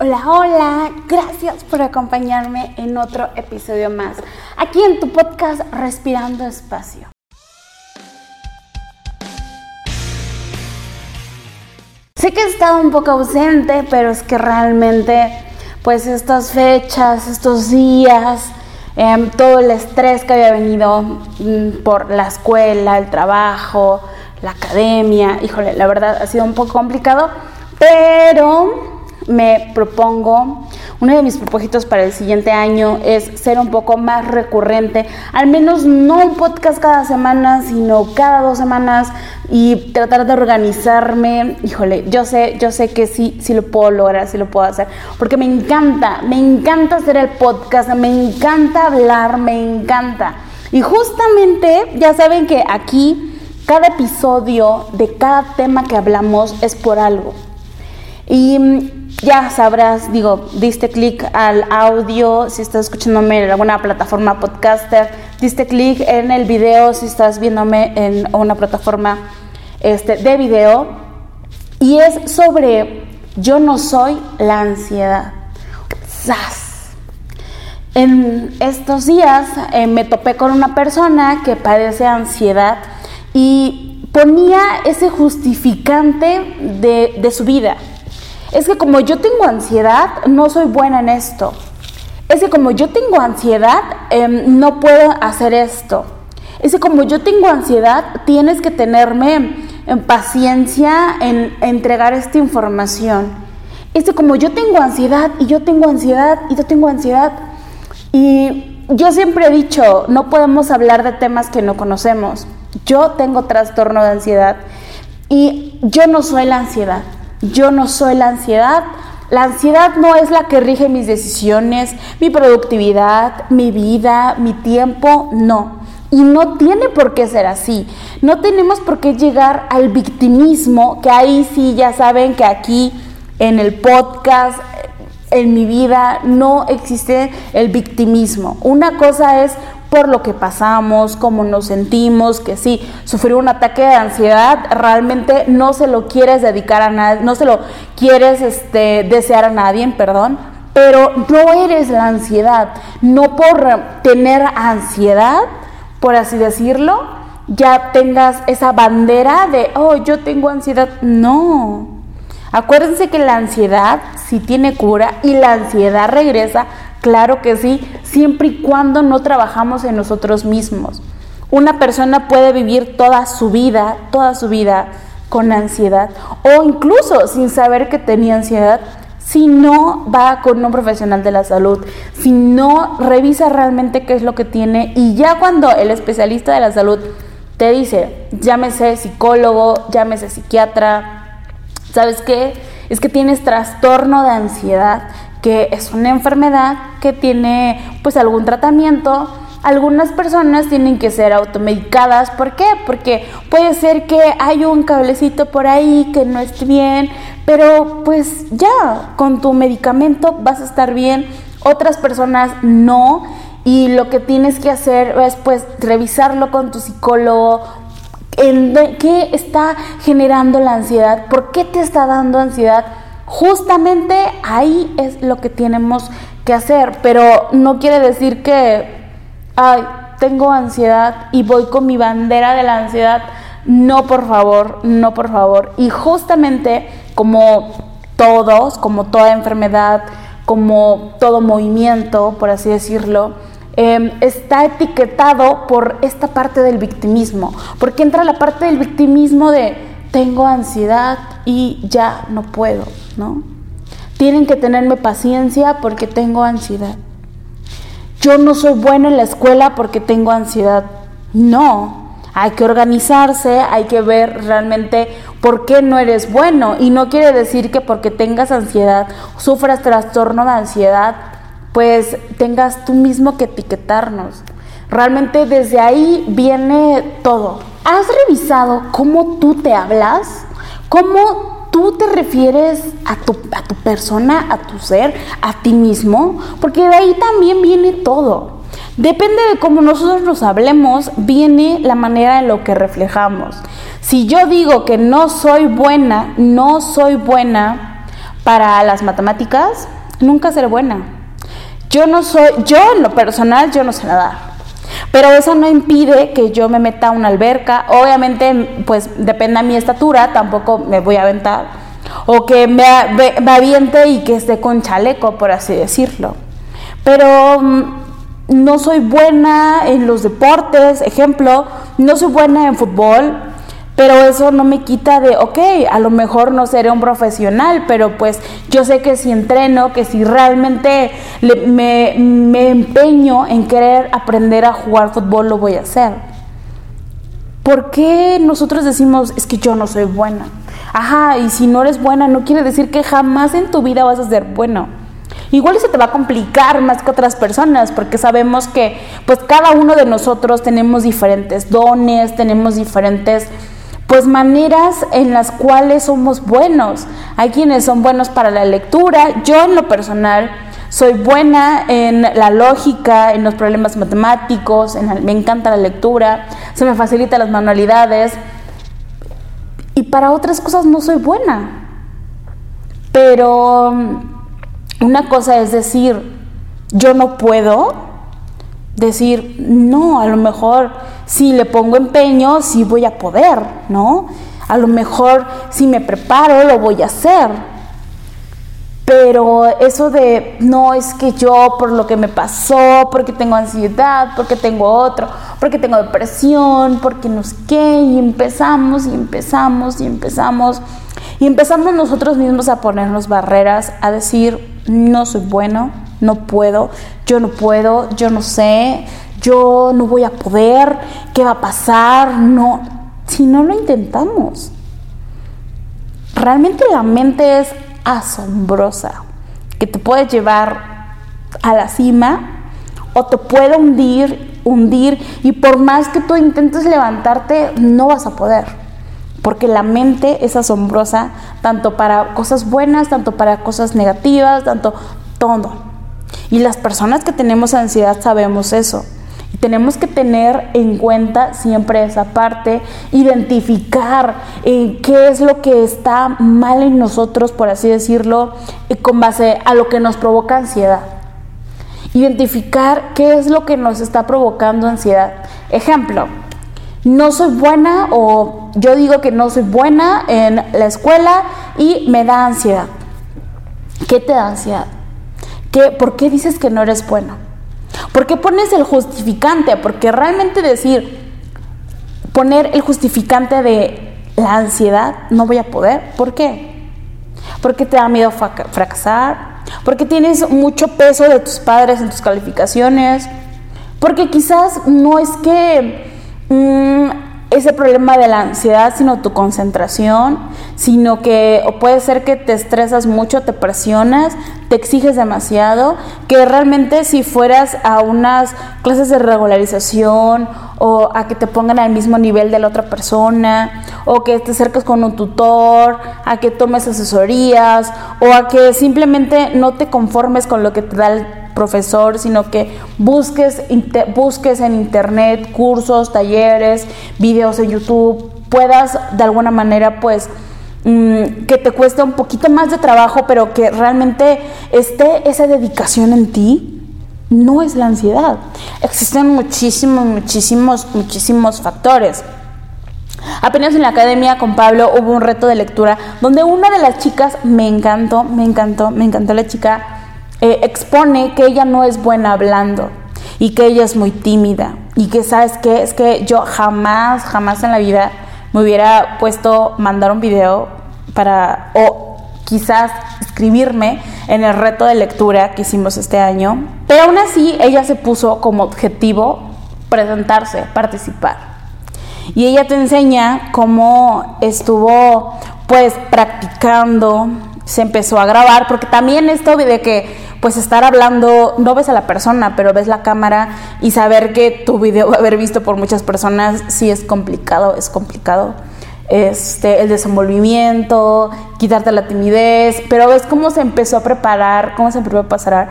Hola, hola, gracias por acompañarme en otro episodio más, aquí en tu podcast Respirando Espacio. Sé que he estado un poco ausente, pero es que realmente, pues estas fechas, estos días, em, todo el estrés que había venido mm, por la escuela, el trabajo, la academia, híjole, la verdad ha sido un poco complicado, pero me propongo, uno de mis propósitos para el siguiente año es ser un poco más recurrente, al menos no un podcast cada semana, sino cada dos semanas y tratar de organizarme. Híjole, yo sé, yo sé que sí, sí lo puedo lograr, sí lo puedo hacer, porque me encanta, me encanta hacer el podcast, me encanta hablar, me encanta. Y justamente, ya saben que aquí cada episodio de cada tema que hablamos es por algo. Y ya sabrás, digo, diste clic al audio si estás escuchándome en alguna plataforma podcaster, diste clic en el video si estás viéndome en una plataforma este, de video. Y es sobre yo no soy la ansiedad. ¡Sas! En estos días eh, me topé con una persona que padece ansiedad y ponía ese justificante de, de su vida es que como yo tengo ansiedad, no soy buena en esto. Es que como yo tengo ansiedad, em, no puedo hacer esto. Es que como yo tengo ansiedad, tienes que tenerme en paciencia en entregar esta información. Es que como yo tengo ansiedad y yo tengo ansiedad y yo tengo ansiedad. Y yo siempre he dicho, no podemos hablar de temas que no conocemos. Yo tengo trastorno de ansiedad y yo no soy la ansiedad. Yo no soy la ansiedad. La ansiedad no es la que rige mis decisiones, mi productividad, mi vida, mi tiempo, no. Y no tiene por qué ser así. No tenemos por qué llegar al victimismo, que ahí sí ya saben que aquí en el podcast, en mi vida, no existe el victimismo. Una cosa es por lo que pasamos, cómo nos sentimos, que sí, sufrir un ataque de ansiedad, realmente no se lo quieres dedicar a nadie, no se lo quieres este, desear a nadie, perdón, pero no eres la ansiedad, no por tener ansiedad, por así decirlo, ya tengas esa bandera de, oh, yo tengo ansiedad, no. Acuérdense que la ansiedad sí tiene cura y la ansiedad regresa Claro que sí, siempre y cuando no trabajamos en nosotros mismos. Una persona puede vivir toda su vida, toda su vida con ansiedad o incluso sin saber que tenía ansiedad si no va con un profesional de la salud, si no revisa realmente qué es lo que tiene y ya cuando el especialista de la salud te dice, llámese psicólogo, llámese psiquiatra, ¿sabes qué? Es que tienes trastorno de ansiedad que es una enfermedad que tiene pues algún tratamiento. Algunas personas tienen que ser automedicadas. ¿Por qué? Porque puede ser que hay un cablecito por ahí que no esté bien, pero pues ya, con tu medicamento vas a estar bien. Otras personas no. Y lo que tienes que hacer es pues revisarlo con tu psicólogo, en qué está generando la ansiedad, por qué te está dando ansiedad Justamente ahí es lo que tenemos que hacer, pero no quiere decir que, ay, tengo ansiedad y voy con mi bandera de la ansiedad. No, por favor, no, por favor. Y justamente como todos, como toda enfermedad, como todo movimiento, por así decirlo, em, está etiquetado por esta parte del victimismo, porque entra la parte del victimismo de tengo ansiedad y ya no puedo, ¿no? Tienen que tenerme paciencia porque tengo ansiedad. Yo no soy buena en la escuela porque tengo ansiedad. No, hay que organizarse, hay que ver realmente por qué no eres bueno. Y no quiere decir que porque tengas ansiedad, sufras trastorno de ansiedad, pues tengas tú mismo que etiquetarnos. Realmente desde ahí viene todo. ¿Has revisado cómo tú te hablas? ¿Cómo tú te refieres a tu, a tu persona, a tu ser, a ti mismo? Porque de ahí también viene todo. Depende de cómo nosotros nos hablemos, viene la manera en lo que reflejamos. Si yo digo que no soy buena, no soy buena para las matemáticas, nunca seré buena. Yo no soy, yo en lo personal, yo no sé nadar. Pero eso no impide que yo me meta a una alberca. Obviamente, pues depende de mi estatura, tampoco me voy a aventar. O que me, me aviente y que esté con chaleco, por así decirlo. Pero mm, no soy buena en los deportes, ejemplo, no soy buena en fútbol, pero eso no me quita de, ok, a lo mejor no seré un profesional, pero pues yo sé que si entreno, que si realmente me, me empeño en querer aprender a jugar fútbol, lo voy a hacer. ¿Por qué nosotros decimos, es que yo no soy buena? Ajá, y si no eres buena, no quiere decir que jamás en tu vida vas a ser bueno. Igual se te va a complicar más que otras personas, porque sabemos que pues cada uno de nosotros tenemos diferentes dones, tenemos diferentes pues maneras en las cuales somos buenos. Hay quienes son buenos para la lectura, yo en lo personal soy buena en la lógica, en los problemas matemáticos, me encanta la lectura, se me facilitan las manualidades y para otras cosas no soy buena. Pero una cosa es decir, yo no puedo, decir, no, a lo mejor si le pongo empeño, sí voy a poder, ¿no? A lo mejor si me preparo, lo voy a hacer. Pero eso de, no es que yo por lo que me pasó, porque tengo ansiedad, porque tengo otro, porque tengo depresión, porque no sé qué, y empezamos y empezamos y empezamos. Y empezamos nosotros mismos a ponernos barreras, a decir, no soy bueno, no puedo, yo no puedo, yo no sé, yo no voy a poder, ¿qué va a pasar? No, si no lo intentamos. Realmente la mente es asombrosa, que te puede llevar a la cima o te puede hundir, hundir y por más que tú intentes levantarte, no vas a poder. Porque la mente es asombrosa tanto para cosas buenas, tanto para cosas negativas, tanto todo. Y las personas que tenemos ansiedad sabemos eso. Tenemos que tener en cuenta siempre esa parte, identificar eh, qué es lo que está mal en nosotros, por así decirlo, y con base a lo que nos provoca ansiedad. Identificar qué es lo que nos está provocando ansiedad. Ejemplo, no soy buena o yo digo que no soy buena en la escuela y me da ansiedad. ¿Qué te da ansiedad? ¿Qué, ¿Por qué dices que no eres bueno? ¿Por qué pones el justificante? Porque realmente decir, poner el justificante de la ansiedad, no voy a poder. ¿Por qué? Porque te da miedo fracasar, porque tienes mucho peso de tus padres en tus calificaciones, porque quizás no es que Mm, ese problema de la ansiedad, sino tu concentración, sino que o puede ser que te estresas mucho, te presionas, te exiges demasiado, que realmente si fueras a unas clases de regularización o a que te pongan al mismo nivel de la otra persona, o que te acerques con un tutor, a que tomes asesorías, o a que simplemente no te conformes con lo que te da el profesor, sino que busques, busques en internet cursos, talleres, videos en YouTube, puedas de alguna manera pues mm, que te cueste un poquito más de trabajo, pero que realmente esté esa dedicación en ti, no es la ansiedad. Existen muchísimos, muchísimos, muchísimos factores. Apenas en la academia con Pablo hubo un reto de lectura donde una de las chicas me encantó, me encantó, me encantó la chica eh, expone que ella no es buena hablando y que ella es muy tímida y que sabes qué es que yo jamás, jamás en la vida me hubiera puesto mandar un video para o quizás escribirme en el reto de lectura que hicimos este año, pero aún así ella se puso como objetivo presentarse, participar. Y ella te enseña cómo estuvo pues practicando, se empezó a grabar, porque también esto de que pues estar hablando, no ves a la persona, pero ves la cámara y saber que tu video va a haber visto por muchas personas, sí es complicado, es complicado. Este, el desenvolvimiento, quitarte la timidez, pero ves cómo se empezó a preparar, cómo se empezó a pasar.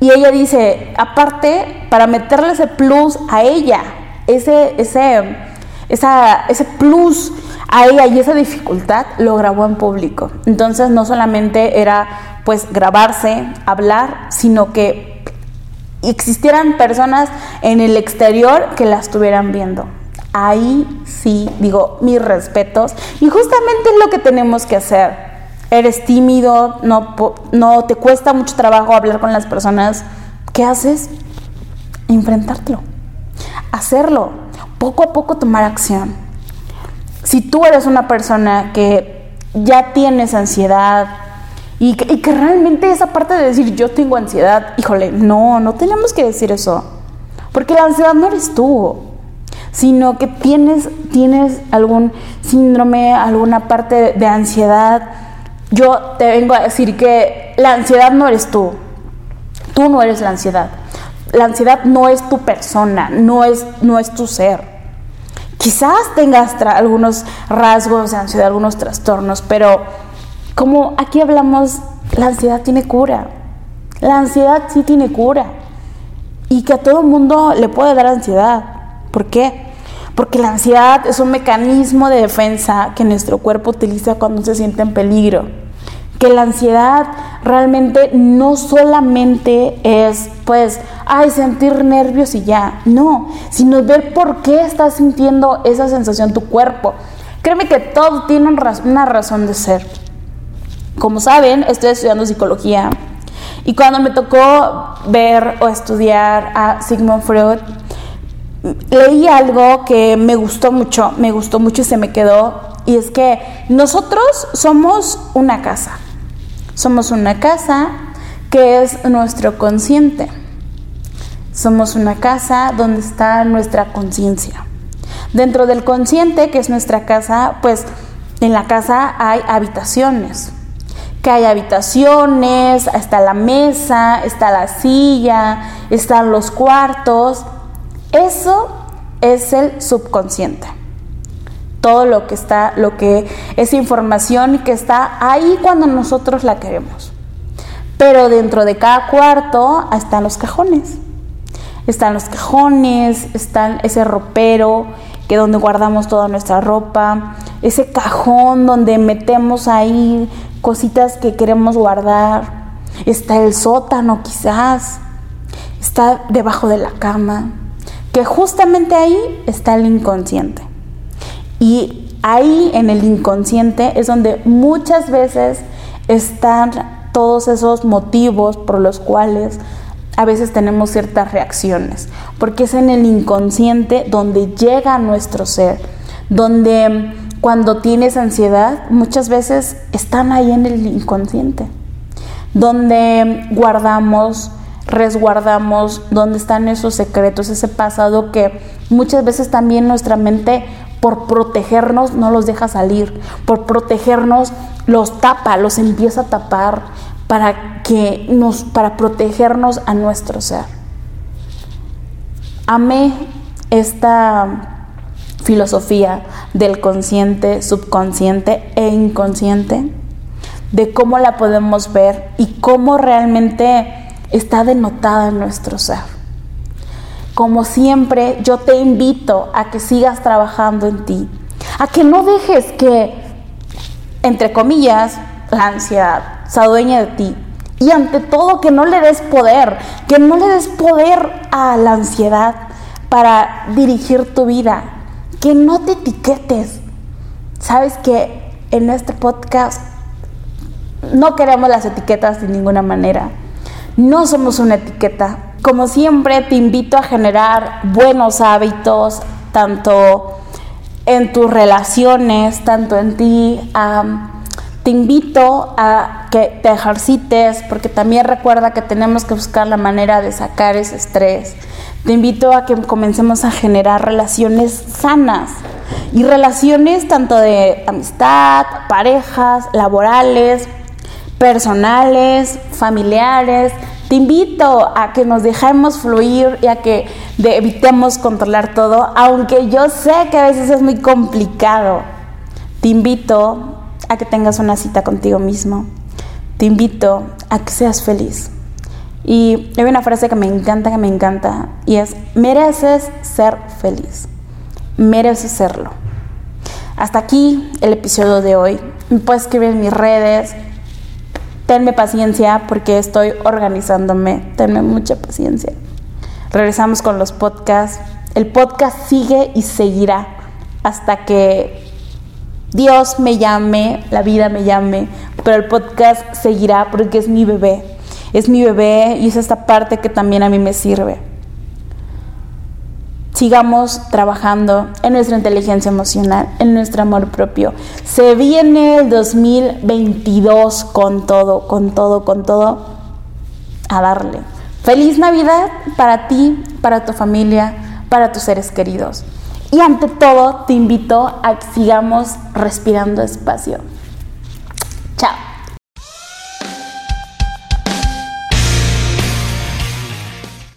Y ella dice, aparte, para meterle ese plus a ella, ese, ese, esa, ese plus ahí hay esa dificultad, lo grabó en público. Entonces no solamente era pues grabarse, hablar, sino que existieran personas en el exterior que la estuvieran viendo. Ahí sí, digo, mis respetos. Y justamente es lo que tenemos que hacer. Eres tímido, no, no te cuesta mucho trabajo hablar con las personas. ¿Qué haces? Enfrentártelo. Hacerlo. Poco a poco tomar acción. Si tú eres una persona que ya tienes ansiedad, y que, realmente esa parte de decir yo tengo ansiedad, híjole, no, no tenemos que decir eso. Porque la ansiedad no eres tú, sino que tienes, tienes algún síndrome, alguna parte de ansiedad. Yo te vengo a decir que la ansiedad no eres tú. Tú no eres la ansiedad. La ansiedad no es tu persona, no es, no es tu ser. Quizás tengas algunos rasgos de ansiedad, algunos trastornos, pero como aquí hablamos, la ansiedad tiene cura. La ansiedad sí tiene cura. Y que a todo mundo le puede dar ansiedad. ¿Por qué? Porque la ansiedad es un mecanismo de defensa que nuestro cuerpo utiliza cuando se siente en peligro. Que la ansiedad realmente no solamente es, pues, ay, sentir nervios y ya. No, sino ver por qué estás sintiendo esa sensación tu cuerpo. Créeme que todo tiene una razón de ser. Como saben, estoy estudiando psicología. Y cuando me tocó ver o estudiar a Sigmund Freud, leí algo que me gustó mucho, me gustó mucho y se me quedó, y es que nosotros somos una casa, somos una casa que es nuestro consciente, somos una casa donde está nuestra conciencia. Dentro del consciente, que es nuestra casa, pues en la casa hay habitaciones hay habitaciones, está la mesa, está la silla, están los cuartos. Eso es el subconsciente. Todo lo que está, lo que es información que está ahí cuando nosotros la queremos. Pero dentro de cada cuarto están los cajones. Están los cajones, están ese ropero que donde guardamos toda nuestra ropa, ese cajón donde metemos ahí cositas que queremos guardar. Está el sótano quizás, está debajo de la cama, que justamente ahí está el inconsciente. Y ahí en el inconsciente es donde muchas veces están todos esos motivos por los cuales a veces tenemos ciertas reacciones, porque es en el inconsciente donde llega nuestro ser, donde cuando tienes ansiedad, muchas veces están ahí en el inconsciente, donde guardamos, resguardamos, donde están esos secretos, ese pasado que muchas veces también nuestra mente por protegernos no los deja salir, por protegernos los tapa, los empieza a tapar para que nos para protegernos a nuestro ser. Amé esta filosofía del consciente, subconsciente e inconsciente, de cómo la podemos ver y cómo realmente está denotada en nuestro ser. Como siempre, yo te invito a que sigas trabajando en ti, a que no dejes que, entre comillas, la ansiedad se adueñe de ti. Y ante todo, que no le des poder, que no le des poder a la ansiedad para dirigir tu vida, que no te etiquetes. Sabes que en este podcast no queremos las etiquetas de ninguna manera. No somos una etiqueta. Como siempre, te invito a generar buenos hábitos, tanto en tus relaciones, tanto en ti. te invito a que te ejercites, porque también recuerda que tenemos que buscar la manera de sacar ese estrés te invito a que comencemos a generar relaciones sanas y relaciones tanto de amistad, parejas, laborales, personales, familiares. Te invito a que nos dejemos fluir y a que evitemos controlar todo, aunque yo sé que a veces es muy complicado. Te invito a que tengas una cita contigo mismo. Te invito a que seas feliz. Y hay una frase que me encanta, que me encanta, y es, mereces ser feliz, mereces serlo. Hasta aquí el episodio de hoy. Me puedes escribir en mis redes. Tenme paciencia porque estoy organizándome. Tenme mucha paciencia. Regresamos con los podcasts. El podcast sigue y seguirá hasta que Dios me llame, la vida me llame, pero el podcast seguirá porque es mi bebé. Es mi bebé y es esta parte que también a mí me sirve. Sigamos trabajando en nuestra inteligencia emocional, en nuestro amor propio. Se viene el 2022 con todo, con todo, con todo. A darle. Feliz Navidad para ti, para tu familia, para tus seres queridos. Y ante todo, te invito a que sigamos respirando espacio.